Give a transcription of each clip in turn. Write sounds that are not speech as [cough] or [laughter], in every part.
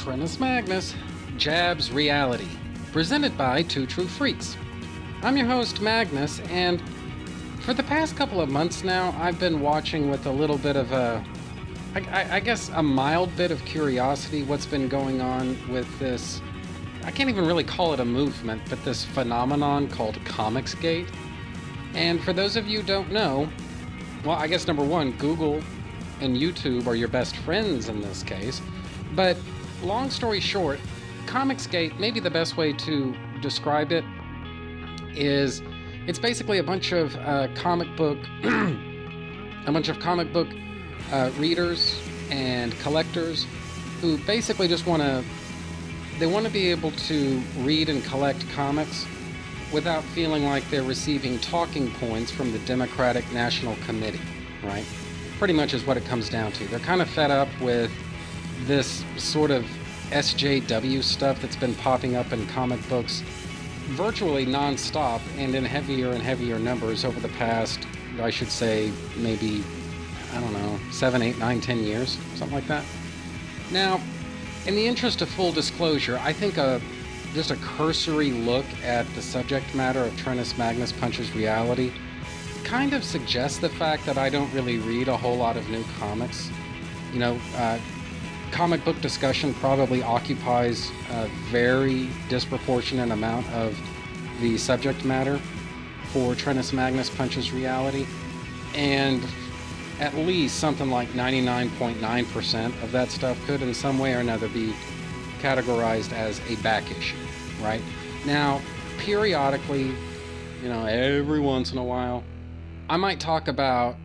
Trentus Magnus, Jabs Reality, presented by Two True Freaks. I'm your host, Magnus, and for the past couple of months now, I've been watching with a little bit of a, I, guess, a mild bit of curiosity what's been going on with this. I can't even really call it a movement, but this phenomenon called Comicsgate. And for those of you don't know, well, I guess number one, Google and YouTube are your best friends in this case. But long story short, Comicsgate, maybe the best way to describe it is it's basically a bunch of uh, comic book, [clears throat] a bunch of comic book uh, readers and collectors who basically just want to they want to be able to read and collect comics without feeling like they're receiving talking points from the Democratic National Committee, right? Pretty much is what it comes down to. They're kind of fed up with this sort of SJW stuff that's been popping up in comic books virtually nonstop and in heavier and heavier numbers over the past, I should say, maybe, I don't know, seven, eight, nine, ten years, something like that. Now, in the interest of full disclosure, I think a just a cursory look at the subject matter of Trentus Magnus Punches Reality kind of suggests the fact that I don't really read a whole lot of new comics. You know, uh, comic book discussion probably occupies a very disproportionate amount of the subject matter for Trentus Magnus Punches Reality. And at least something like 99.9% of that stuff could in some way or another be categorized as a back issue, right? Now, periodically, you know, every once in a while, I might talk about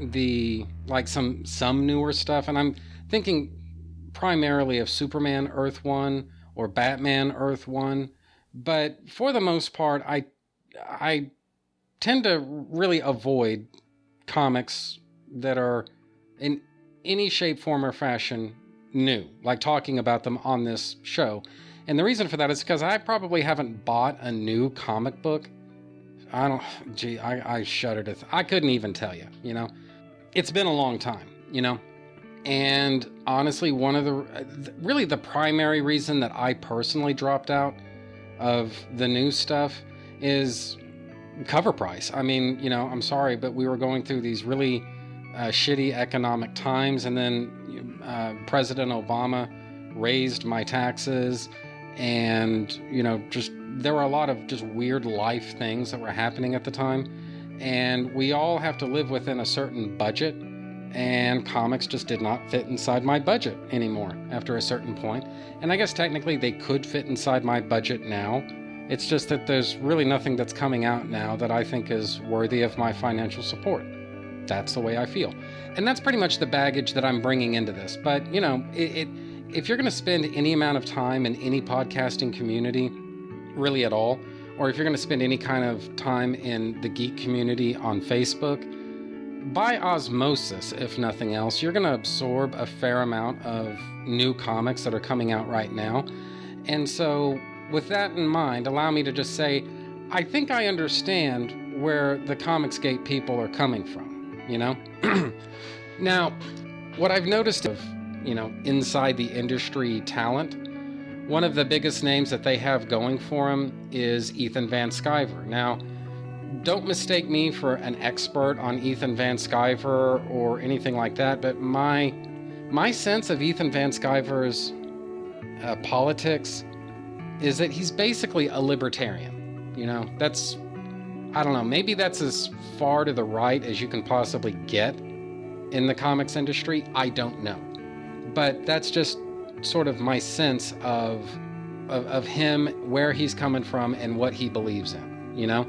the like some some newer stuff and I'm thinking primarily of Superman Earth 1 or Batman Earth 1, but for the most part I I tend to really avoid comics that are in any shape, form, or fashion new, like talking about them on this show. And the reason for that is because I probably haven't bought a new comic book. I don't, gee, I, I shudder to, th- I couldn't even tell you, you know? It's been a long time, you know? And honestly, one of the, really the primary reason that I personally dropped out of the new stuff is cover price. I mean, you know, I'm sorry, but we were going through these really uh, shitty economic times, and then uh, President Obama raised my taxes, and you know, just there were a lot of just weird life things that were happening at the time, and we all have to live within a certain budget. And comics just did not fit inside my budget anymore after a certain point. And I guess technically they could fit inside my budget now. It's just that there's really nothing that's coming out now that I think is worthy of my financial support that's the way I feel. And that's pretty much the baggage that I'm bringing into this. But, you know, it, it if you're going to spend any amount of time in any podcasting community, really at all, or if you're going to spend any kind of time in the geek community on Facebook, by osmosis, if nothing else, you're going to absorb a fair amount of new comics that are coming out right now. And so, with that in mind, allow me to just say, I think I understand where the Comicsgate people are coming from you know? [clears throat] now, what I've noticed of, you know, inside the industry talent, one of the biggest names that they have going for them is Ethan Van Sciver. Now, don't mistake me for an expert on Ethan Van Sciver or anything like that, but my my sense of Ethan Van Sciver's uh, politics is that he's basically a libertarian. You know, that's I don't know, maybe that's as far to the right as you can possibly get in the comics industry. I don't know. But that's just sort of my sense of, of, of him, where he's coming from, and what he believes in, you know?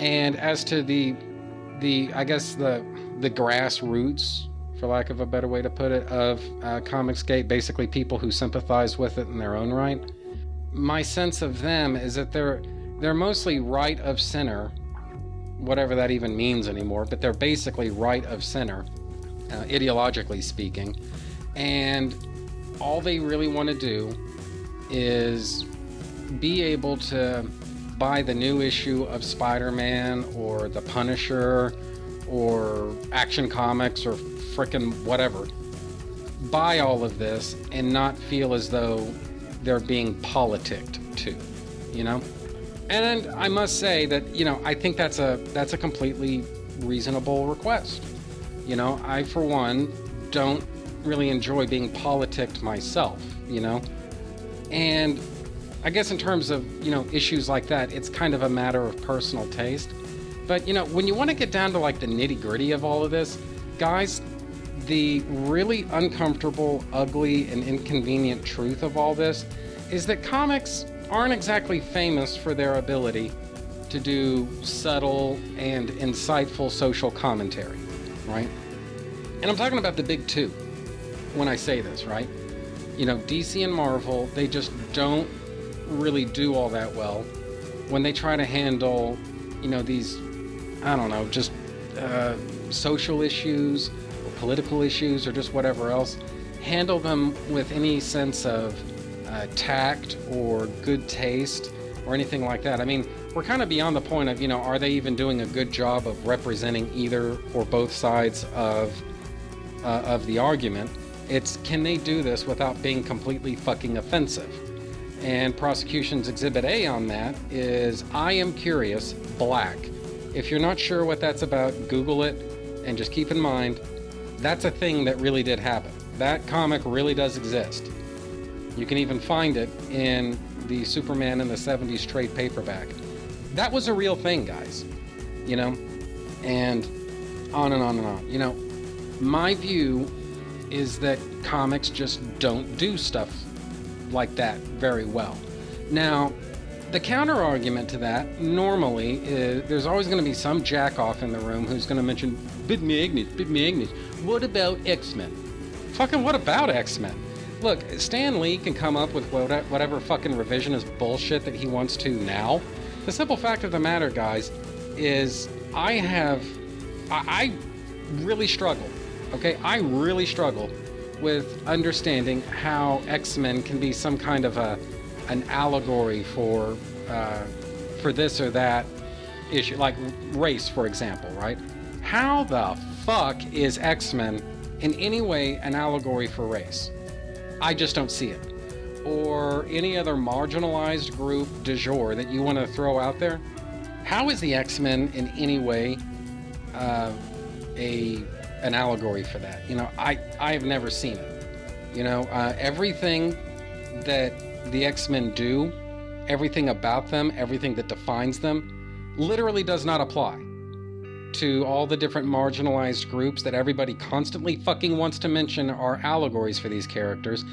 And as to the, the I guess, the, the grassroots, for lack of a better way to put it, of uh, Comicsgate, basically people who sympathize with it in their own right. My sense of them is that they're they're mostly right of center whatever that even means anymore, but they're basically right of center, uh, ideologically speaking. And all they really want to do is be able to buy the new issue of Spider Man or The Punisher or Action Comics or frickin' whatever buy all of this and not feel as though they're being politicked to, you know? And I must say that, you know, I think that's a that's a completely reasonable request. You know, I for one don't really enjoy being politicked myself, you know? And I guess in terms of, you know, issues like that, it's kind of a matter of personal taste. But, you know, when you want to get down to like the nitty gritty of all of this, guys, the really uncomfortable, ugly, and inconvenient truth of all this is that comics aren't exactly famous for their ability to do subtle and insightful social commentary, right? And I'm talking about the big two when I say this, right? You know, DC and Marvel, they just don't really do all that well when they try to handle, you know, these, I don't know, just uh, social issues or political issues or just whatever else. Handle them with any sense of uh, tact or good taste or anything like that. I mean, we're kind of beyond the point of, you know, are they even doing a good job of representing either or both sides of uh, of the argument? It's can they do this without being completely fucking offensive? And prosecution's exhibit A on that is I am curious, black. If you're not sure what that's about, Google it and just keep in mind that's a thing that really did happen. That comic really does exist. You can even find it in the Superman in the 70s trade paperback. That was a real thing, guys. You know? And on and on and on. You know, my view is that comics just don't do stuff like that very well. Now, the counter argument to that normally is there's always going to be some jack off in the room who's going to mention Bit Magnus, Bit Magnus. What about X Men? Fucking what about X Men? Look, Stan Lee can come up with whatever fucking revisionist bullshit that he wants to now. The simple fact of the matter, guys, is I have, I, I really struggle. Okay, I really struggle with understanding how X Men can be some kind of a an allegory for uh, for this or that issue, like race, for example, right? How the fuck is X Men in any way an allegory for race? I just don't see it. Or any other marginalized group du jour that you want to throw out there? How is the X Men in any way uh, a an allegory for that. You know, I I have never seen it. You know, uh, everything that the X Men do, everything about them, everything that defines them, literally does not apply to all the different marginalized groups that everybody constantly fucking wants to mention are allegories for these characters.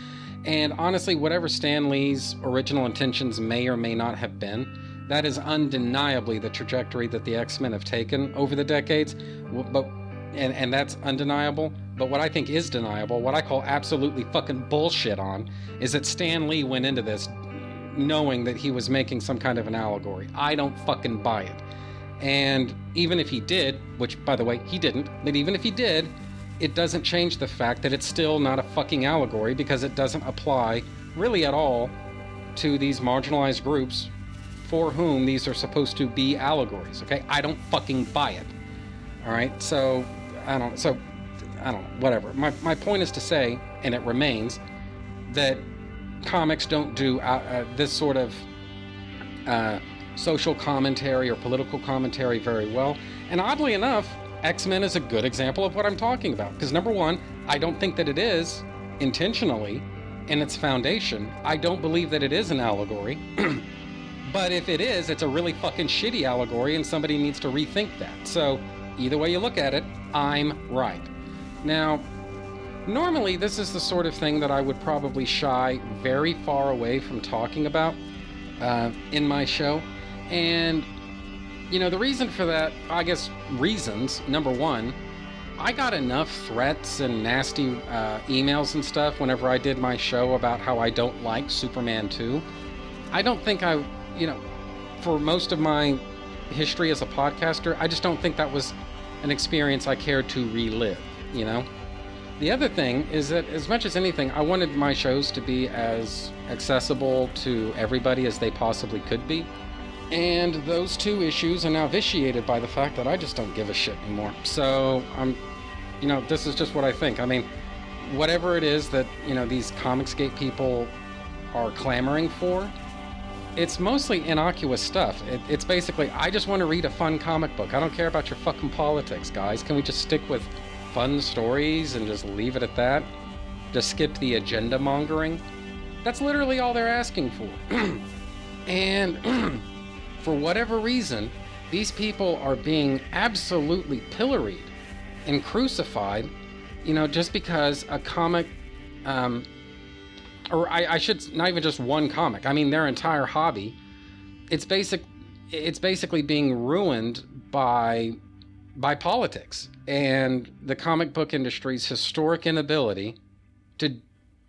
And honestly, whatever Stan Lee's original intentions may or may not have been, that is undeniably the trajectory that the X Men have taken over the decades. But and and that's undeniable. But what I think is deniable, what I call absolutely fucking bullshit on, is that Stan Lee went into this knowing that he was making some kind of an allegory. I don't fucking buy it. And even if he did, which by the way, he didn't, but even if he did, it doesn't change the fact that it's still not a fucking allegory because it doesn't apply really at all to these marginalized groups for whom these are supposed to be allegories, okay? I don't fucking buy it. All right? So I don't. So I don't know. Whatever. My my point is to say, and it remains, that comics don't do uh, uh, this sort of uh, social commentary or political commentary very well. And oddly enough, X Men is a good example of what I'm talking about. Because number one, I don't think that it is intentionally in its foundation. I don't believe that it is an allegory. [clears throat] but if it is, it's a really fucking shitty allegory, and somebody needs to rethink that. So Either way you look at it, I'm right. Now, normally this is the sort of thing that I would probably shy very far away from talking about uh, in my show. And, you know, the reason for that, I guess, reasons number one, I got enough threats and nasty uh, emails and stuff whenever I did my show about how I don't like Superman 2. I don't think I, you know, for most of my history as a podcaster, I just don't think that was an experience I care to relive, you know? The other thing is that, as much as anything, I wanted my shows to be as accessible to everybody as they possibly could be. And those two issues are now vitiated by the fact that I just don't give a shit anymore. So I'm, you know, this is just what I think. I mean, whatever it is that, you know, these Comicsgate people are clamoring for, it's mostly innocuous stuff. It, it's basically, I just want to read a fun comic book. I don't care about your fucking politics, guys. Can we just stick with fun stories and just leave it at that? Just skip the agenda mongering? That's literally all they're asking for. [clears throat] and [clears throat] for whatever reason, these people are being absolutely pilloried and crucified, you know, just because a comic, um, or I, I should not even just one comic. I mean, their entire hobby. It's basic. It's basically being ruined by by politics and the comic book industry's historic inability to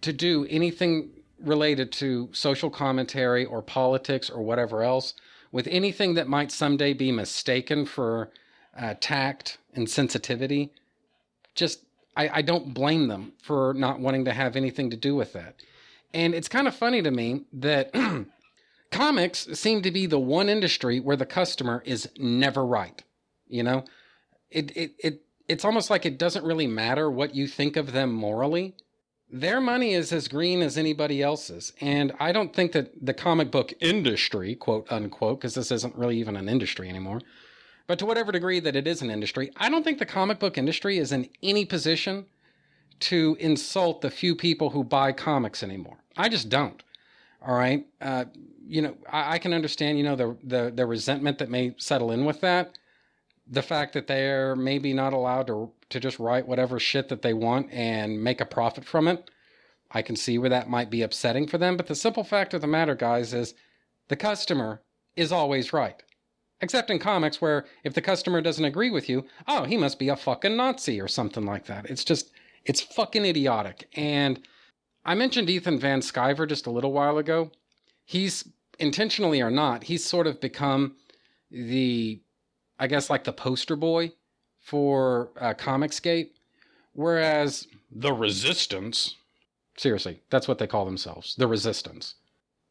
to do anything related to social commentary or politics or whatever else with anything that might someday be mistaken for uh, tact and sensitivity, just I, I don't blame them for not wanting to have anything to do with that. And it's kind of funny to me that [clears throat] comics seem to be the one industry where the customer is never right. You know, it, it, it, it's almost like it doesn't really matter what you think of them morally their money is as green as anybody else's. And I don't think that the comic book industry, quote unquote, because this isn't really even an industry anymore, but to whatever degree that it is an industry, I don't think the comic book industry is in any position to insult the few people who buy comics anymore. I just don't. All right. Uh, you know, I, I, can understand, you know, the, the, the resentment that may settle in with that. The fact that they're maybe not allowed to to just write whatever shit that they want and make a profit from it. I can see where that might be upsetting for them, but the simple fact of the matter, guys, is the customer is always right. Except in comics, where if the customer doesn't agree with you, oh, he must be a fucking Nazi or something like that. It's just, it's fucking idiotic. And I mentioned Ethan Van Sciver just a little while ago. He's intentionally or not, he's sort of become the, I guess, like the poster boy for uh, Comicsgate, whereas the Resistance, seriously, that's what they call themselves, the Resistance,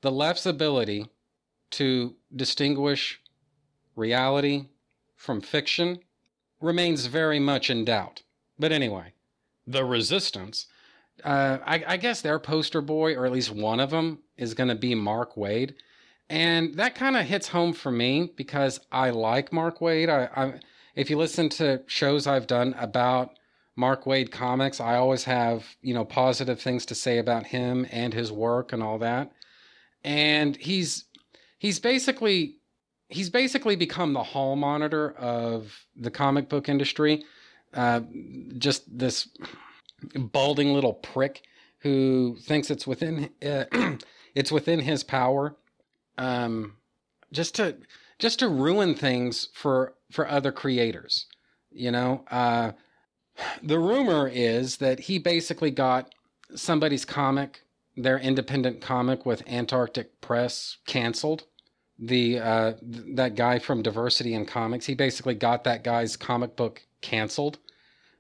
the left's ability to distinguish reality from fiction remains very much in doubt. But anyway, the Resistance. Uh, I, I, guess their poster boy, or at least one of them, is going to be Mark Waid. And that kind of hits home for me because I like Mark Waid. I, I if you listen to shows I've done about Mark Waid comics, I always have, you know, positive things to say about him and his work and all that. And he's he's basically he's basically become the hall monitor of the comic book industry. Uh, just this balding little prick who thinks it's within uh, [clears throat] it's within his power um, just to just to ruin things for for other creators. You know, uh, the rumor is that he basically got somebody's comic, their independent comic with Antarctic Press, canceled. The uh, th- that guy from Diversity in Comics, he basically got that guy's comic book canceled,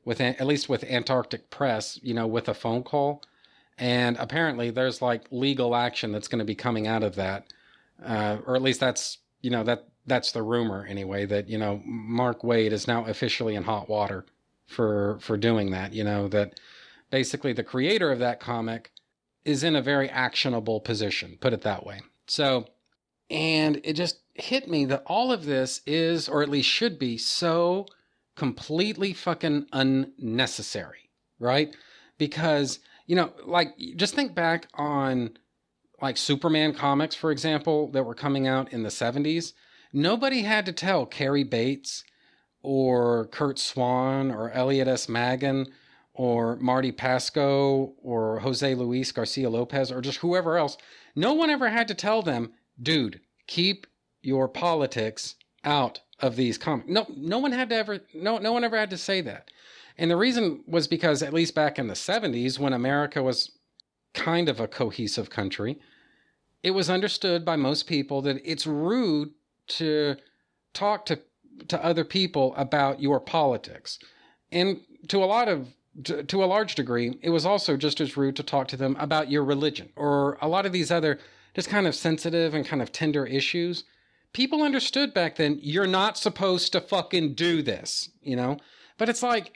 with at least with Antarctic Press, you know, with a phone call. And apparently, there's like legal action that's going to be coming out of that, uh, or at least that's you know that that's the rumor anyway that you know Mark Waid is now officially in hot water for for doing that. You know that basically the creator of that comic is in a very actionable position. Put it that way. So, and it just hit me that all of this is, or at least should be, so completely fucking unnecessary, right? Because you know, like just think back on like Superman comics, for example, that were coming out in the 70s Nobody had to tell Cary Bates or Curt Swan or Elliot S. Maggin or Marty Pasko or Jose Luis Garcia Lopez or just whoever else. No one ever had to tell them, dude, keep your politics out of these comics. No, no one had to ever, no, no one ever had to say that. And the reason was because at least back in the 70s, when America was kind of a cohesive country, it was understood by most people that it's rude to talk to to other people about your politics. And to a lot of to, to, a large degree, it was also just as rude to talk to them about your religion or a lot of these other just kind of sensitive and kind of tender issues. People understood back then you're not supposed to fucking do this, you know? But it's like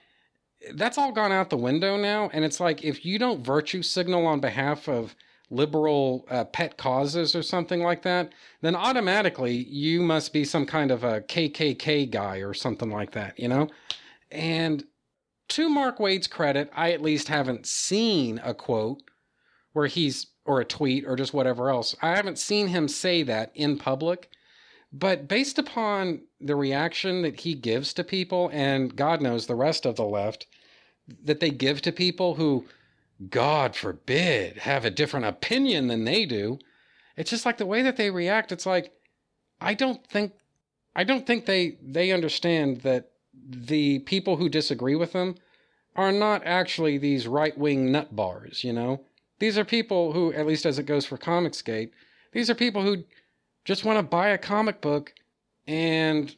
that's all gone out the window now. And it's like if you don't virtue signal on behalf of liberal uh, pet causes or something like that, then automatically you must be some kind of a KKK guy or something like that, you know? And to Mark Waid's credit, I at least haven't seen a quote where he's, or a tweet or just whatever else. I haven't seen him say that in public. But based upon the reaction that he gives to people, and God knows the rest of the left, that they give to people who, God forbid, have a different opinion than they do, it's just like the way that they react. It's like, I don't think, I don't think they they understand that the people who disagree with them are not actually these right wing nut bars. You know, these are people who, at least as it goes for Comicsgate, these are people who just want to buy a comic book and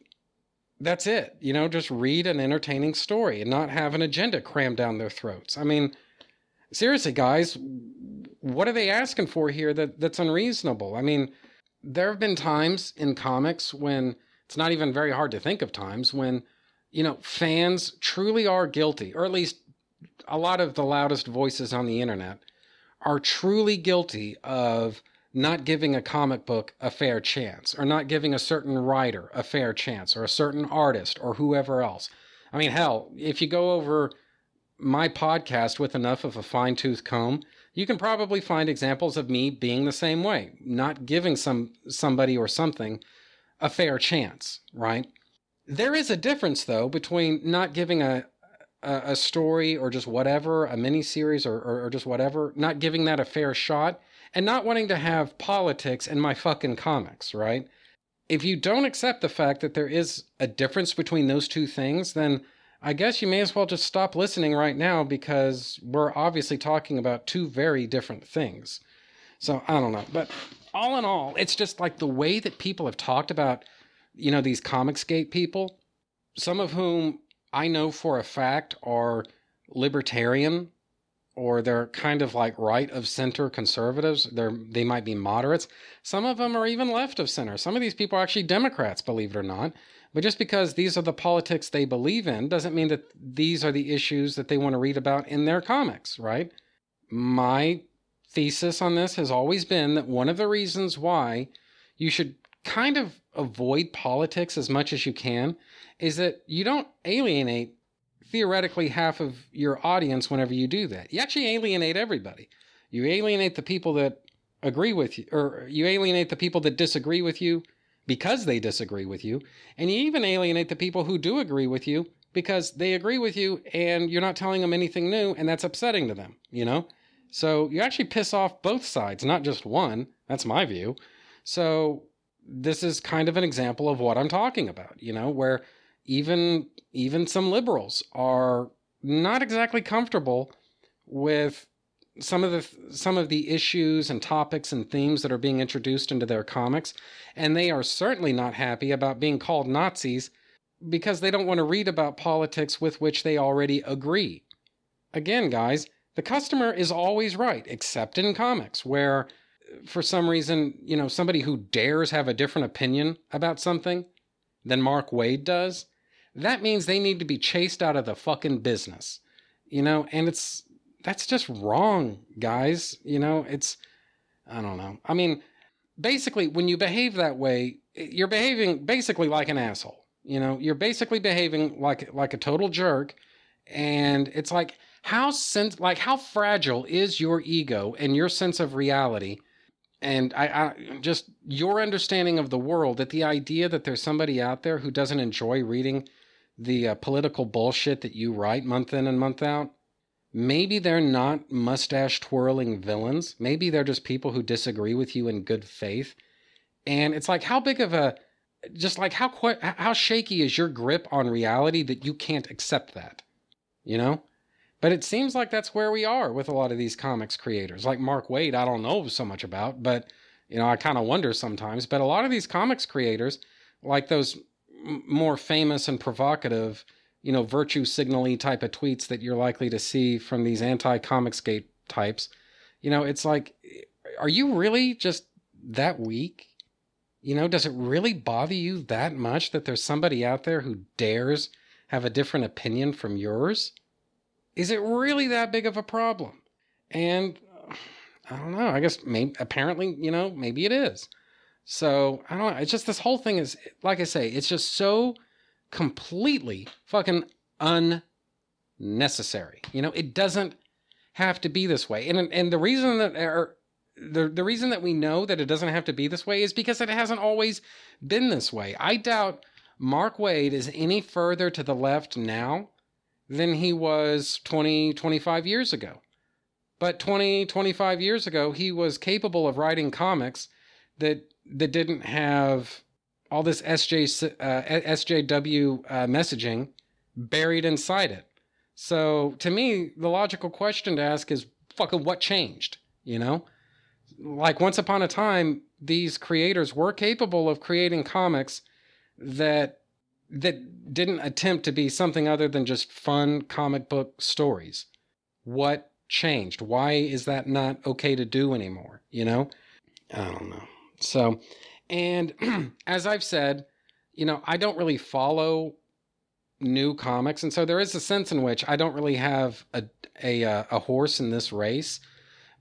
that's it. You know, just read an entertaining story and not have an agenda crammed down their throats. I mean, seriously, guys, what are they asking for here that, that's unreasonable? I mean, there have been times in comics when it's not even very hard to think of times when, you know, fans truly are guilty, or at least a lot of the loudest voices on the internet are truly guilty of not giving a comic book a fair chance, or not giving a certain writer a fair chance, or a certain artist, or whoever else. I mean, hell, if you go over my podcast with enough of a fine tooth comb, you can probably find examples of me being the same way, not giving some somebody or something a fair chance, right? There is a difference though between not giving a a, story or just whatever, a mini series or, or, or just whatever, not giving that a fair shot and not wanting to have politics in my fucking comics, right? If you don't accept the fact that there is a difference between those two things, then I guess you may as well just stop listening right now because we're obviously talking about two very different things. So I don't know. But all in all, it's just like the way that people have talked about, you know, these Comicsgate people, some of whom I know for a fact are libertarian or they're kind of like right of center conservatives. They're they might be moderates. Some of them are even left of center. Some of these people are actually Democrats, believe it or not. But just because these are the politics they believe in doesn't mean that these are the issues that they want to read about in their comics, right? My thesis on this has always been that one of the reasons why you should kind of avoid politics as much as you can is that you don't alienate theoretically half of your audience whenever you do that. You actually alienate everybody. You alienate the people that agree with you, or you alienate the people that disagree with you because they disagree with you. And you even alienate the people who do agree with you because they agree with you and you're not telling them anything new and that's upsetting to them, you know? So you actually piss off both sides, not just one. That's my view. So this is kind of an example of what I'm talking about, you know, where even even some liberals are not exactly comfortable with some of the some of the issues and topics and themes that are being introduced into their comics and they are certainly not happy about being called Nazis because they don't want to read about politics with which they already agree. Again, guys, the customer is always right except in comics where for some reason, you know, somebody who dares have a different opinion about something than Mark Waid does that means they need to be chased out of the fucking business. You know, and it's that's just wrong, guys. You know, it's I don't know. I mean, basically when you behave that way, you're behaving basically like an asshole. You know, you're basically behaving like like a total jerk and it's like how sense like how fragile is your ego and your sense of reality and I, I, just your understanding of the world that the idea that there's somebody out there who doesn't enjoy reading the uh, political bullshit that you write month in and month out, maybe they're not mustache twirling villains. Maybe they're just people who disagree with you in good faith. And it's like, how big of a, just like how how shaky is your grip on reality that you can't accept that, you know? But it seems like that's where we are with a lot of these comics creators. Like Mark Waid, I don't know so much about, but you know, I kind of wonder sometimes. But a lot of these comics creators, like those more famous and provocative, you know, virtue signally type of tweets that you're likely to see from these anti Comicsgate types, you know, it's like, are you really just that weak? You know, does it really bother you that much that there's somebody out there who dares have a different opinion from yours? Is it really that big of a problem? And I don't know. I guess maybe apparently, you know, maybe it is. So I don't know. It's just this whole thing is like I say, it's just so completely fucking unnecessary. You know, it doesn't have to be this way. And and the reason that or the the reason that we know that it doesn't have to be this way is because it hasn't always been this way. I doubt Mark Waid is any further to the left now than he was 20 25 years ago. But 20 25 years ago he was capable of writing comics that that didn't have all this SJ uh, SJW uh, messaging buried inside it. So to me, the logical question to ask is fucking what changed, you know? Like once upon a time, these creators were capable of creating comics that that didn't attempt to be something other than just fun comic book stories. What changed? Why is that not okay to do anymore, you know? I don't know. So, and [clears throat] as I've said, you know, I don't really follow new comics, and so there is a sense in which I don't really have a a uh, a horse in this race.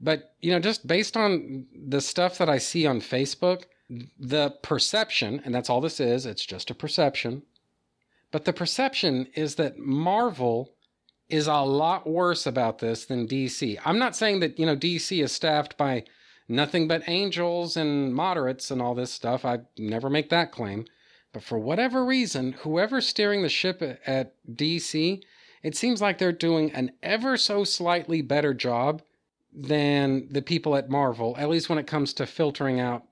But you know, just based on the stuff that I see on Facebook, the perception, and that's all this is, it's just a perception. But the perception is that Marvel is a lot worse about this than DC. I'm not saying that, you know, DC is staffed by nothing but angels and moderates and all this stuff. I never make that claim. But for whatever reason, whoever's steering the ship at DC, it seems like they're doing an ever so slightly better job than the people at Marvel, at least when it comes to filtering out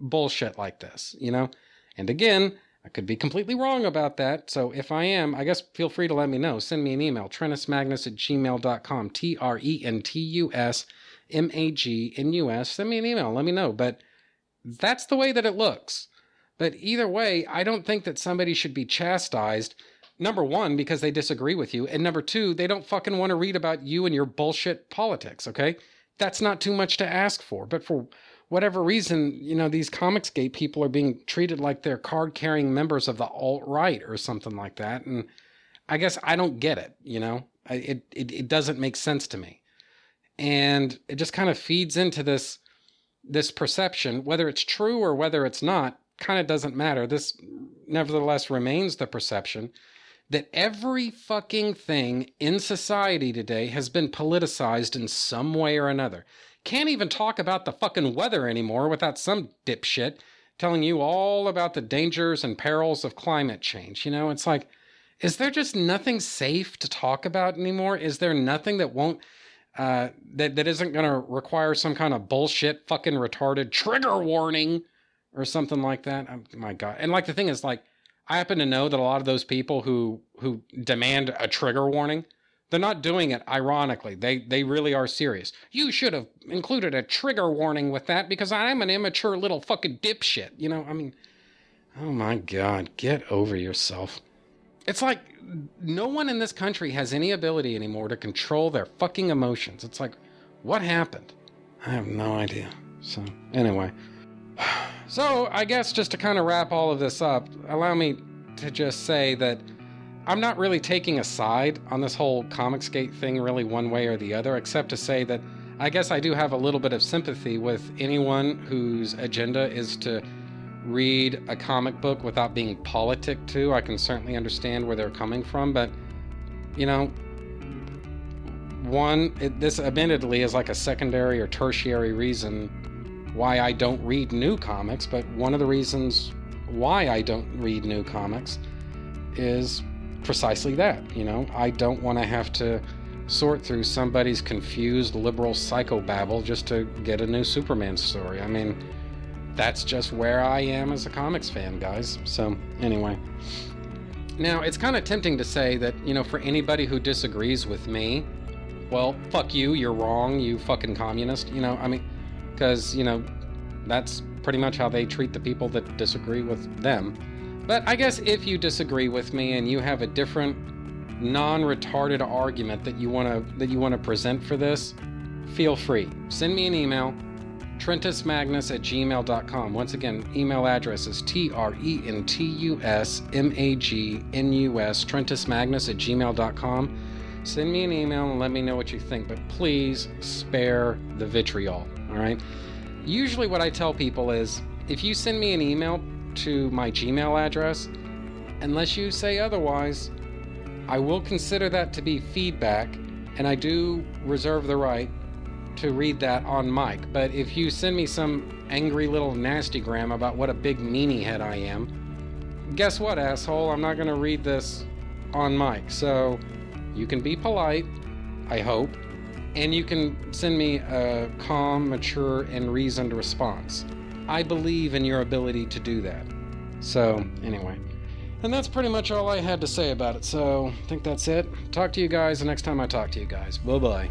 bullshit like this, you know? And again, I could be completely wrong about that. So if I am, I guess feel free to let me know. Send me an email, trentusmagnus at gmail.com, T R E N T U S M A G N U S. Send me an email, let me know. But that's the way that it looks. But either way, I don't think that somebody should be chastised. Number one, because they disagree with you. And number two, they don't fucking want to read about you and your bullshit politics, okay? That's not too much to ask for. But for whatever reason, you know, these Comicsgate people are being treated like they're card carrying members of the alt right or something like that. And I guess I don't get it, you know? It, it, it doesn't make sense to me. And it just kind of feeds into this this perception, whether it's true or whether it's not, kind of doesn't matter. This nevertheless remains the perception that every fucking thing in society today has been politicized in some way or another. Can't even talk about the fucking weather anymore without some dipshit telling you all about the dangers and perils of climate change. You know, it's like, is there just nothing safe to talk about anymore? Is there nothing that won't uh, that that isn't going to require some kind of bullshit, fucking retarded trigger warning or something like that. Oh, my God! And like the thing is, like I happen to know that a lot of those people who who demand a trigger warning, they're not doing it ironically. They they really are serious. You should have included a trigger warning with that because I'm an immature little fucking dipshit. You know, I mean, oh my God, get over yourself. It's like no one in this country has any ability anymore to control their fucking emotions. It's like, what happened? I have no idea. So, anyway. [sighs] So, I guess just to kind of wrap all of this up, allow me to just say that I'm not really taking a side on this whole Comicsgate thing, really, one way or the other, except to say that I guess I do have a little bit of sympathy with anyone whose agenda is to read a comic book without being politic to. I can certainly understand where they're coming from, but you know, one, it, this admittedly is like a secondary or tertiary reason why I don't read new comics, but one of the reasons why I don't read new comics is precisely that. You know, I don't want to have to sort through somebody's confused liberal psychobabble just to get a new Superman story. I mean, that's just where I am as a comics fan, guys. So, anyway. Now, it's kind of tempting to say that, you know, for anybody who disagrees with me, well, fuck you, you're wrong, you fucking communist. You know, I mean, because, you know, that's pretty much how they treat the people that disagree with them. But I guess if you disagree with me and you have a different non-retarded argument that you want to that you want to present for this, feel free. Send me an email, trentusmagnus at gmail.com. Once again, email address is T-R-E-N-T-U-S-M-A-G-N-U-S, trentusmagnus at gmail.com. send me an email and let me know what you think, but please spare the vitriol, all right? Usually, what I tell people is if you send me an email to my Gmail address, unless you say otherwise, I will consider that to be feedback, and I do reserve the right to read that on mic. But if you send me some angry little nastygram about what a big meanie head I am, guess what, asshole? I'm not going to read this on mic. So you can be polite, I hope, and you can send me a calm, mature, and reasoned response. I believe in your ability to do that. So, anyway. And that's pretty much all I had to say about it. So, I think that's it. Talk to you guys the next time I talk to you guys. Bye bye.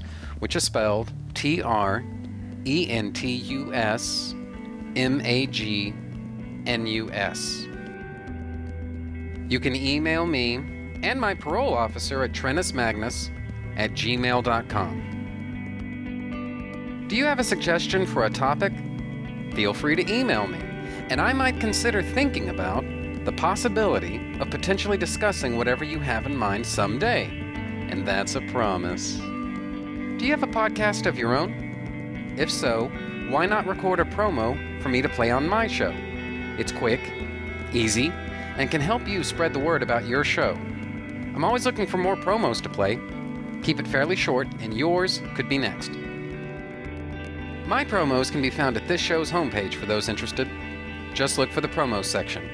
which is spelled T R E N T U S M A G N U S. You can email me and my parole officer at trentusmagnus at gmail.com. Do you have a suggestion for a topic? Feel free to email me, and I might consider thinking about the possibility of potentially discussing whatever you have in mind someday. And that's a promise. Do you have a podcast of your own? If so, why not record a promo for me to play on my show? It's quick, easy, and can help you spread the word about your show. I'm always looking for more promos to play. Keep it fairly short, and yours could be next. My promos can be found at this show's homepage for those interested. Just look for the promos section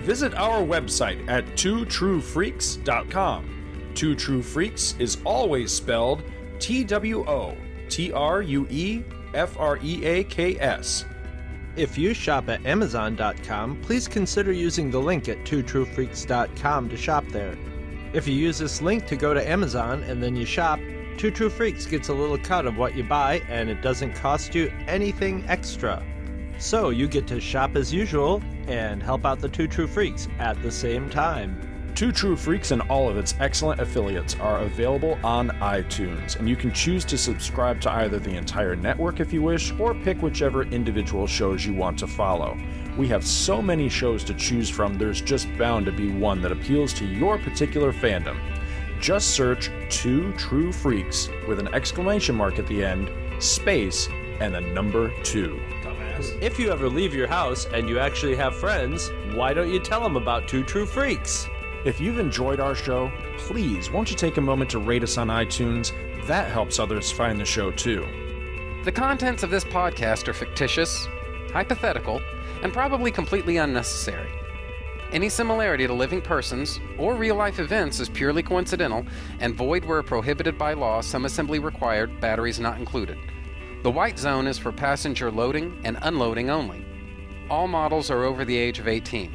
visit our website at twotruefreaks.com. Two True Freaks is always spelled T W O T R U E F R E A K S. If you shop at Amazon.com, please consider using the link at twotruefreaks.com to shop there. If you use this link to go to Amazon and then you shop, Two True Freaks gets a little cut of what you buy and it doesn't cost you anything extra. So you get to shop as usual and help out the Two True Freaks at the same time. Two True Freaks and all of its excellent affiliates are available on iTunes, and you can choose to subscribe to either the entire network if you wish, or pick whichever individual shows you want to follow. We have so many shows to choose from, there's just bound to be one that appeals to your particular fandom. Just search Two True Freaks with an exclamation mark at the end, space, and the number two. If you ever leave your house and you actually have friends, why don't you tell them about Two True Freaks? If you've enjoyed our show, please won't you take a moment to rate us on iTunes? That helps others find the show too. The contents of this podcast are fictitious, hypothetical, and probably completely unnecessary. Any similarity to living persons or real life events is purely coincidental and void where prohibited by law, some assembly required, batteries not included. The white zone is for passenger loading and unloading only. All models are over the age of 18.